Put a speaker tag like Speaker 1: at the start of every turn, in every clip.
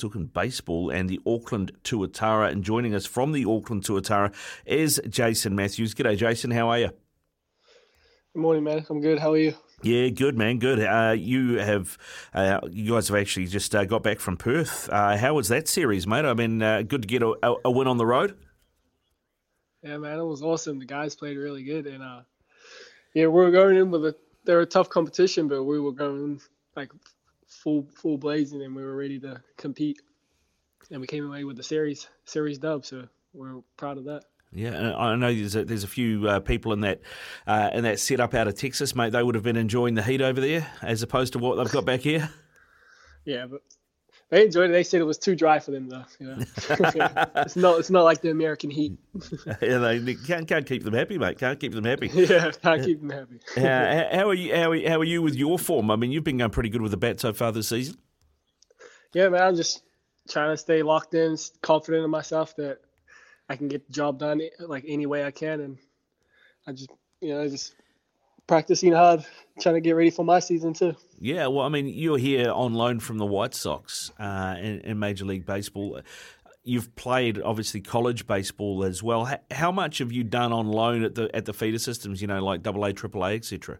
Speaker 1: Talking baseball and the Auckland Tuatara, and joining us from the Auckland Tuatara is Jason Matthews. G'day, Jason. How are you?
Speaker 2: Good morning, man. I'm good. How are you?
Speaker 1: Yeah, good man, good. Uh, you have, uh, you guys have actually just uh, got back from Perth. Uh, how was that series, mate? I mean, uh, good to get a, a, win on the road.
Speaker 2: Yeah, man, it was awesome. The guys played really good, and uh, yeah, we were going in with a they're a tough competition, but we were going like full full blazing, and we were ready to compete. And we came away with the series series dub, so we're proud of that.
Speaker 1: Yeah, I know there's a, there's a few uh, people in that uh, in that setup out of Texas, mate. They would have been enjoying the heat over there as opposed to what they've got back here.
Speaker 2: Yeah, but they enjoyed it. They said it was too dry for them, though. You know? it's not. It's not like the American heat.
Speaker 1: yeah, they can't, can't keep them happy, mate. Can't keep them happy.
Speaker 2: Yeah, can't keep them happy.
Speaker 1: uh, how are you? How are, how are you with your form? I mean, you've been going pretty good with the bat so far this season.
Speaker 2: Yeah, man. I'm just trying to stay locked in, confident in myself that I can get the job done like any way I can, and I just you know just practicing hard, trying to get ready for my season too.
Speaker 1: Yeah, well, I mean, you're here on loan from the White Sox uh, in, in, Major League Baseball. You've played obviously college baseball as well. How much have you done on loan at the at the feeder systems? You know, like Double AA, AAA, etc.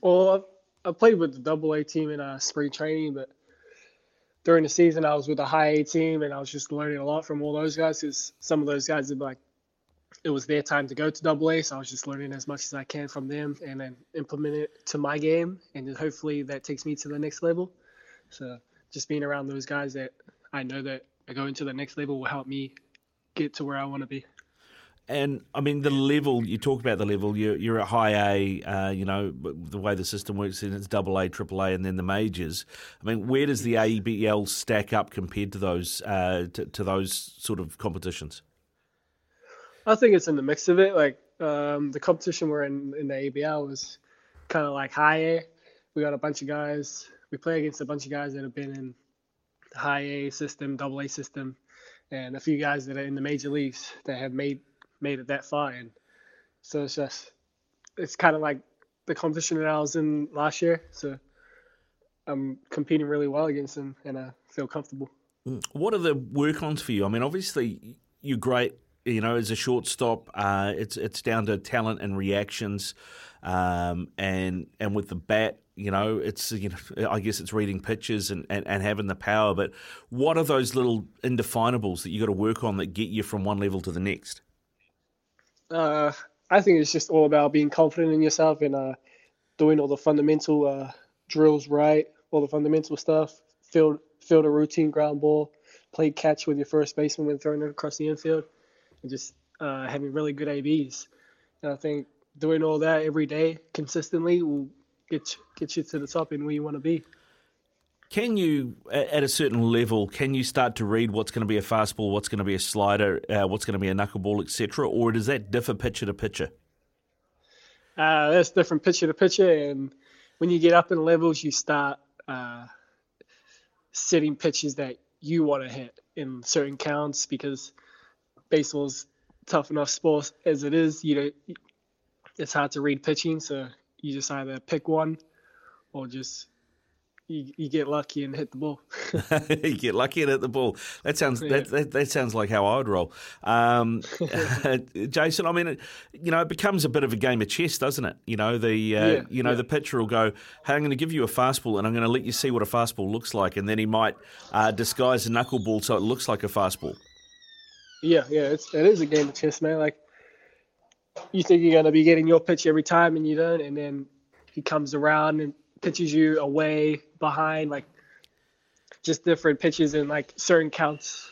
Speaker 2: Well, I played with the Double A team in uh, spring training, but during the season I was with the high A team, and I was just learning a lot from all those guys because some of those guys had like it was their time to go to double A, so I was just learning as much as I can from them and then implement it to my game, and then hopefully that takes me to the next level. So just being around those guys that I know that are going to the next level will help me get to where I want to be.
Speaker 1: And I mean, the level you talk about the level. You're, you're at high A. Uh, you know the way the system works, in it's double A, triple A, and then the majors. I mean, where does the ABL stack up compared to those uh, to, to those sort of competitions?
Speaker 2: I think it's in the mix of it. Like um, the competition we're in in the ABL was kind of like high A. We got a bunch of guys. We play against a bunch of guys that have been in the high A system, double A system, and a few guys that are in the major leagues that have made made it that far. And so it's just it's kind of like the competition that I was in last year. So I'm competing really well against them, and I feel comfortable.
Speaker 1: Mm. What are the work-ons for you? I mean, obviously you're great you know, as a shortstop, uh, it's it's down to talent and reactions, um, and and with the bat, you know, it's you know, I guess it's reading pitches and, and, and having the power. But what are those little indefinables that you got to work on that get you from one level to the next?
Speaker 2: Uh, I think it's just all about being confident in yourself and uh, doing all the fundamental uh, drills right, all the fundamental stuff. Field field a routine ground ball, play catch with your first baseman when throwing it across the infield and just uh, having really good ABs. And I think doing all that every day consistently will get you, get you to the top and where you want to be.
Speaker 1: Can you, at a certain level, can you start to read what's going to be a fastball, what's going to be a slider, uh, what's going to be a knuckleball, etc., or does that differ pitcher to pitcher?
Speaker 2: Uh, that's different pitcher to pitcher, and when you get up in levels, you start uh, setting pitches that you want to hit in certain counts because baseball's tough enough sport as it is. You know, it's hard to read pitching, so you just either pick one or just you, you get lucky and hit the ball.
Speaker 1: you get lucky and hit the ball. That sounds yeah. that, that, that sounds like how I'd roll. Um, Jason, I mean, you know, it becomes a bit of a game of chess, doesn't it? You know, the uh, yeah, you know yeah. the pitcher will go, "Hey, I'm going to give you a fastball, and I'm going to let you see what a fastball looks like," and then he might uh, disguise a knuckleball so it looks like a fastball.
Speaker 2: Yeah, yeah, it's it is a game of chess, man. Like you think you're gonna be getting your pitch every time, and you don't, and then he comes around and pitches you away, behind, like just different pitches in like certain counts.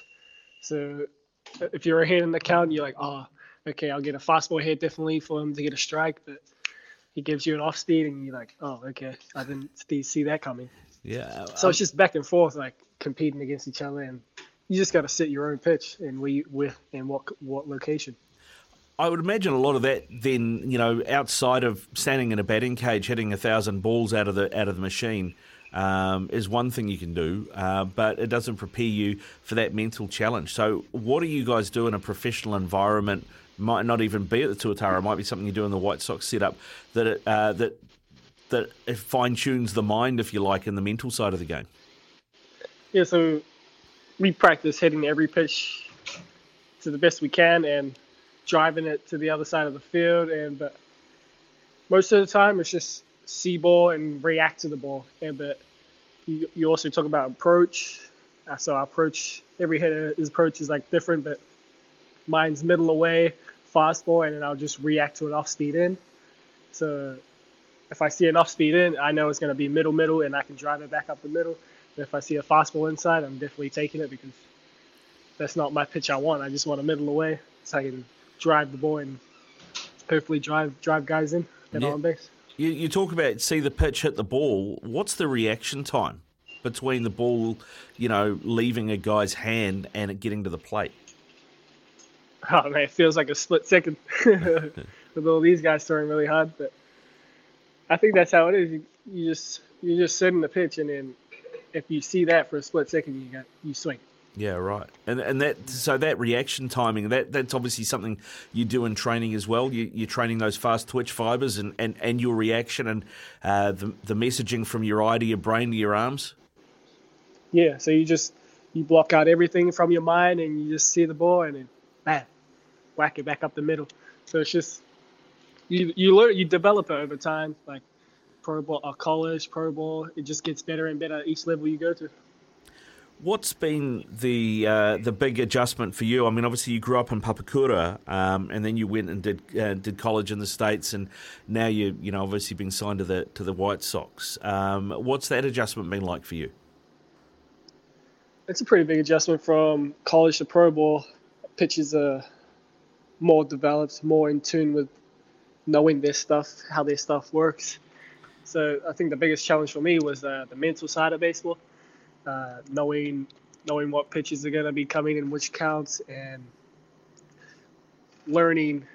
Speaker 2: So if you're ahead in the count, you're like, oh, okay, I'll get a fastball hit definitely for him to get a strike, but he gives you an off speed, and you're like, oh, okay, I didn't see that coming.
Speaker 1: Yeah.
Speaker 2: So it's just back and forth, like competing against each other and you just got to sit your own pitch and we with and what what location.
Speaker 1: I would imagine a lot of that then, you know, outside of standing in a batting cage hitting a thousand balls out of the out of the machine, um, is one thing you can do, uh, but it doesn't prepare you for that mental challenge. So, what do you guys do in a professional environment? Might not even be at the Tuatara. It might be something you do in the White Sox setup that it, uh, that that it fine tunes the mind, if you like, in the mental side of the game.
Speaker 2: Yeah, so we practice hitting every pitch to the best we can and driving it to the other side of the field. And but most of the time, it's just see ball and react to the ball. And but you, you also talk about approach. Uh, so our approach, every hitter, his approach is like different, but mine's middle away, fastball, and then I'll just react to an off speed in. So if I see an off speed in, I know it's going to be middle middle, and I can drive it back up the middle. If I see a fastball inside, I'm definitely taking it because that's not my pitch I want. I just want a middle away so I can drive the ball and hopefully drive drive guys in and yeah. on base.
Speaker 1: You, you talk about see the pitch hit the ball. What's the reaction time between the ball, you know, leaving a guy's hand and it getting to the plate?
Speaker 2: Oh man, it feels like a split second with all these guys throwing really hard. But I think that's how it is. You, you just you just sit in the pitch, and then if you see that for a split second, you got you swing.
Speaker 1: Yeah, right. And and that so that reaction timing that that's obviously something you do in training as well. You, are training those fast twitch fibers and, and, and your reaction and uh, the the messaging from your eye to your brain to your arms.
Speaker 2: Yeah. So you just you block out everything from your mind and you just see the ball and then bam, whack it back up the middle. So it's just you you learn you develop it over time like pro ball, uh, college, pro ball. It just gets better and better each level you go to.
Speaker 1: What's been the uh, the big adjustment for you? I mean, obviously you grew up in Papakura, um, and then you went and did uh, did college in the states, and now you you know obviously being signed to the to the White Sox. Um, what's that adjustment been like for you?
Speaker 2: It's a pretty big adjustment from college to pro ball. Pitches are more developed, more in tune with knowing their stuff, how their stuff works. So I think the biggest challenge for me was uh, the mental side of baseball uh, knowing knowing what pitches are going to be coming in which counts and learning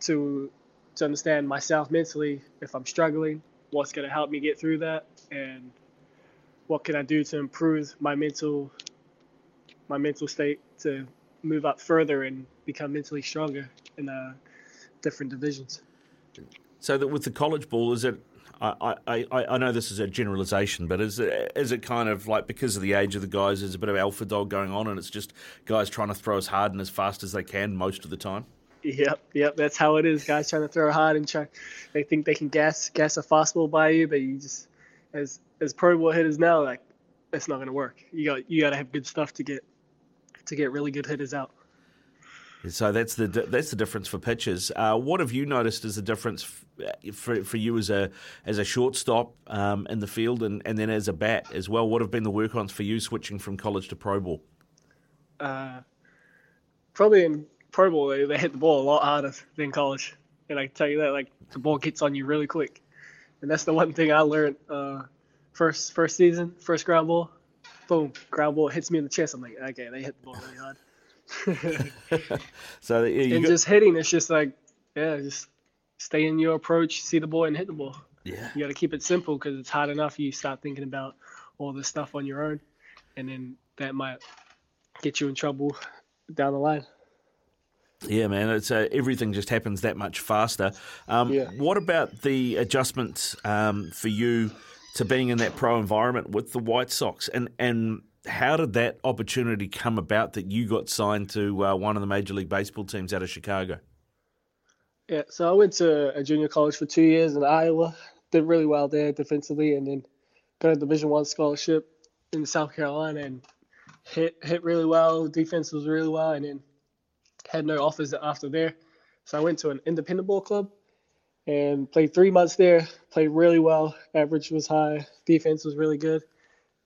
Speaker 2: to to understand myself mentally if I'm struggling, what's going to help me get through that, and what can I do to improve my mental my mental state to move up further and become mentally stronger in uh, different divisions.
Speaker 1: So that with the college ball, is it I, I, I know this is a generalization, but is it, is it kind of like because of the age of the guys, there's a bit of alpha dog going on, and it's just guys trying to throw as hard and as fast as they can most of the time?
Speaker 2: Yep, yep, that's how it is. Guys trying to throw hard and try, they think they can gas gas a fastball by you, but you just as as pro ball hitters now, like that's not going to work. You got you got to have good stuff to get to get really good hitters out.
Speaker 1: So that's the that's the difference for pitchers. Uh, what have you noticed as the difference for for you as a as a shortstop um, in the field and, and then as a bat as well? What have been the work-ons for you switching from college to pro ball?
Speaker 2: Uh, probably in pro ball they, they hit the ball a lot harder than college, and I can tell you that like the ball gets on you really quick, and that's the one thing I learned uh, first first season, first ground ball, boom, ground ball hits me in the chest. I'm like, okay, they hit the ball really hard.
Speaker 1: so yeah,
Speaker 2: and
Speaker 1: got...
Speaker 2: just hitting, it's just like yeah, just stay in your approach, see the ball, and hit the ball.
Speaker 1: Yeah,
Speaker 2: you got to keep it simple because it's hard enough. You start thinking about all this stuff on your own, and then that might get you in trouble down the line.
Speaker 1: Yeah, man, it's uh, everything just happens that much faster. Um, yeah. What about the adjustments um, for you to being in that pro environment with the White Sox, and and how did that opportunity come about that you got signed to uh, one of the Major League Baseball teams out of Chicago?
Speaker 2: Yeah, so I went to a junior college for two years in Iowa. Did really well there defensively, and then got a Division One scholarship in South Carolina and hit hit really well. Defense was really well, and then had no offers after there. So I went to an independent ball club and played three months there. Played really well. Average was high. Defense was really good,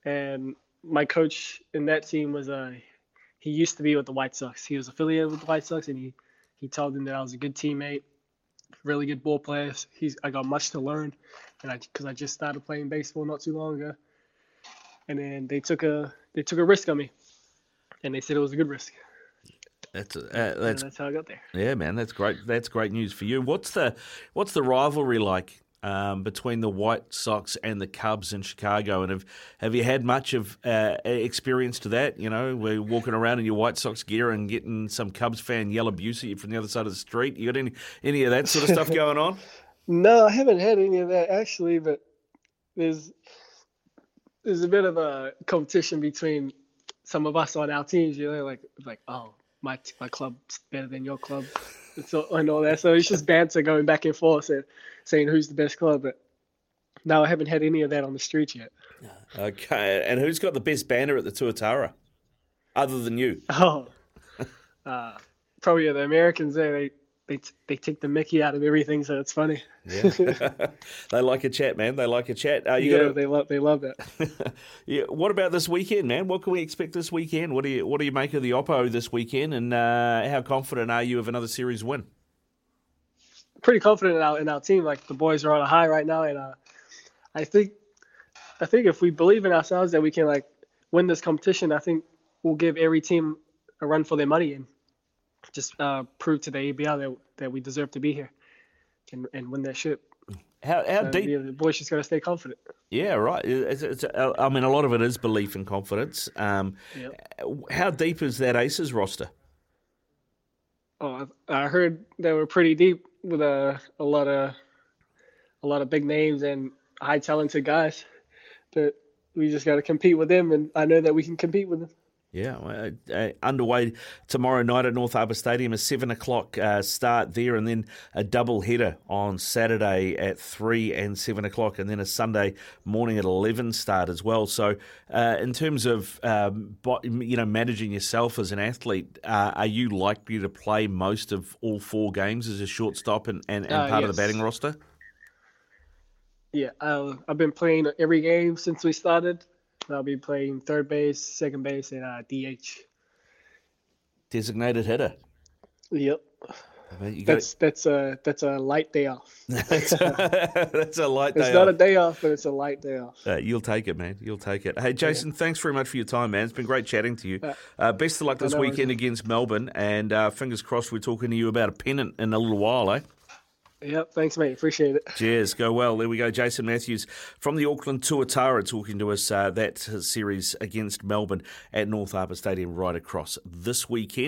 Speaker 2: and my coach in that team was uh he used to be with the White Sox. He was affiliated with the White Sox, and he he told them that I was a good teammate, really good ball player. He's I got much to learn, and I because I just started playing baseball not too long ago, and then they took a they took a risk on me, and they said it was a good risk.
Speaker 1: That's uh, that's
Speaker 2: that's how I got there.
Speaker 1: yeah, man. That's great. That's great news for you. What's the what's the rivalry like um, between the White Sox and the Cubs in Chicago? And have have you had much of uh, experience to that? You know, we're walking around in your White Sox gear and getting some Cubs fan yell abuse at you from the other side of the street. You got any any of that sort of stuff going on?
Speaker 2: No, I haven't had any of that actually, but there's there's a bit of a competition between some of us on our teams. You know, like like oh my my club's better than your club, and, so, and all that. So it's just banter going back and forth and saying who's the best club. But no, I haven't had any of that on the streets yet.
Speaker 1: Okay, and who's got the best banner at the Tuatara, other than you?
Speaker 2: Oh, uh, probably the Americans there. They they t- they take the Mickey out of everything, so it's funny.
Speaker 1: Yeah, they like a chat, man. They like a chat. Uh, you
Speaker 2: yeah,
Speaker 1: got a,
Speaker 2: they love they love that.
Speaker 1: yeah. What about this weekend, man? What can we expect this weekend? What do you What do you make of the Oppo this weekend? And uh, how confident are you of another series win?
Speaker 2: pretty confident in our in our team. Like the boys are on a high right now, and uh, I think I think if we believe in ourselves that we can like win this competition, I think we'll give every team a run for their money and just uh, prove to the ABL that that we deserve to be here and and win that ship.
Speaker 1: How How
Speaker 2: Uh,
Speaker 1: deep?
Speaker 2: yeah, the boys just gotta stay confident.
Speaker 1: Yeah, right. It's, it's, I mean, a lot of it is belief and confidence. Um, How deep is that Aces roster?
Speaker 2: Oh, I I heard they were pretty deep with a a lot of a lot of big names and high talented guys, but we just got to compete with them, and I know that we can compete with them.
Speaker 1: Yeah, well, uh, uh, underway tomorrow night at North Harbour Stadium, a seven o'clock uh, start there, and then a double header on Saturday at three and seven o'clock, and then a Sunday morning at eleven start as well. So, uh, in terms of um, you know managing yourself as an athlete, uh, are you likely to play most of all four games as a shortstop and, and, and
Speaker 2: Uh,
Speaker 1: part of the batting roster?
Speaker 2: Yeah, uh, I've been playing every game since we started. I'll be playing third base, second base, and uh, DH.
Speaker 1: Designated hitter.
Speaker 2: Yep,
Speaker 1: I mean, you got
Speaker 2: that's that's a that's a light day off.
Speaker 1: that's, that's a light Day
Speaker 2: It's
Speaker 1: day
Speaker 2: not
Speaker 1: off.
Speaker 2: a day off, but it's a light day off.
Speaker 1: Uh, you'll take it, man. You'll take it. Hey, Jason, thanks very much for your time, man. It's been great chatting to you.
Speaker 2: Uh,
Speaker 1: Uh, best of luck this weekend against Melbourne, and uh, fingers crossed we're talking to you about a pennant in a little while, eh?
Speaker 2: Yep, thanks, mate. Appreciate it.
Speaker 1: Cheers. Go well. There we go. Jason Matthews from the Auckland Tuatara talking to us uh, that series against Melbourne at North Harbour Stadium right across this weekend.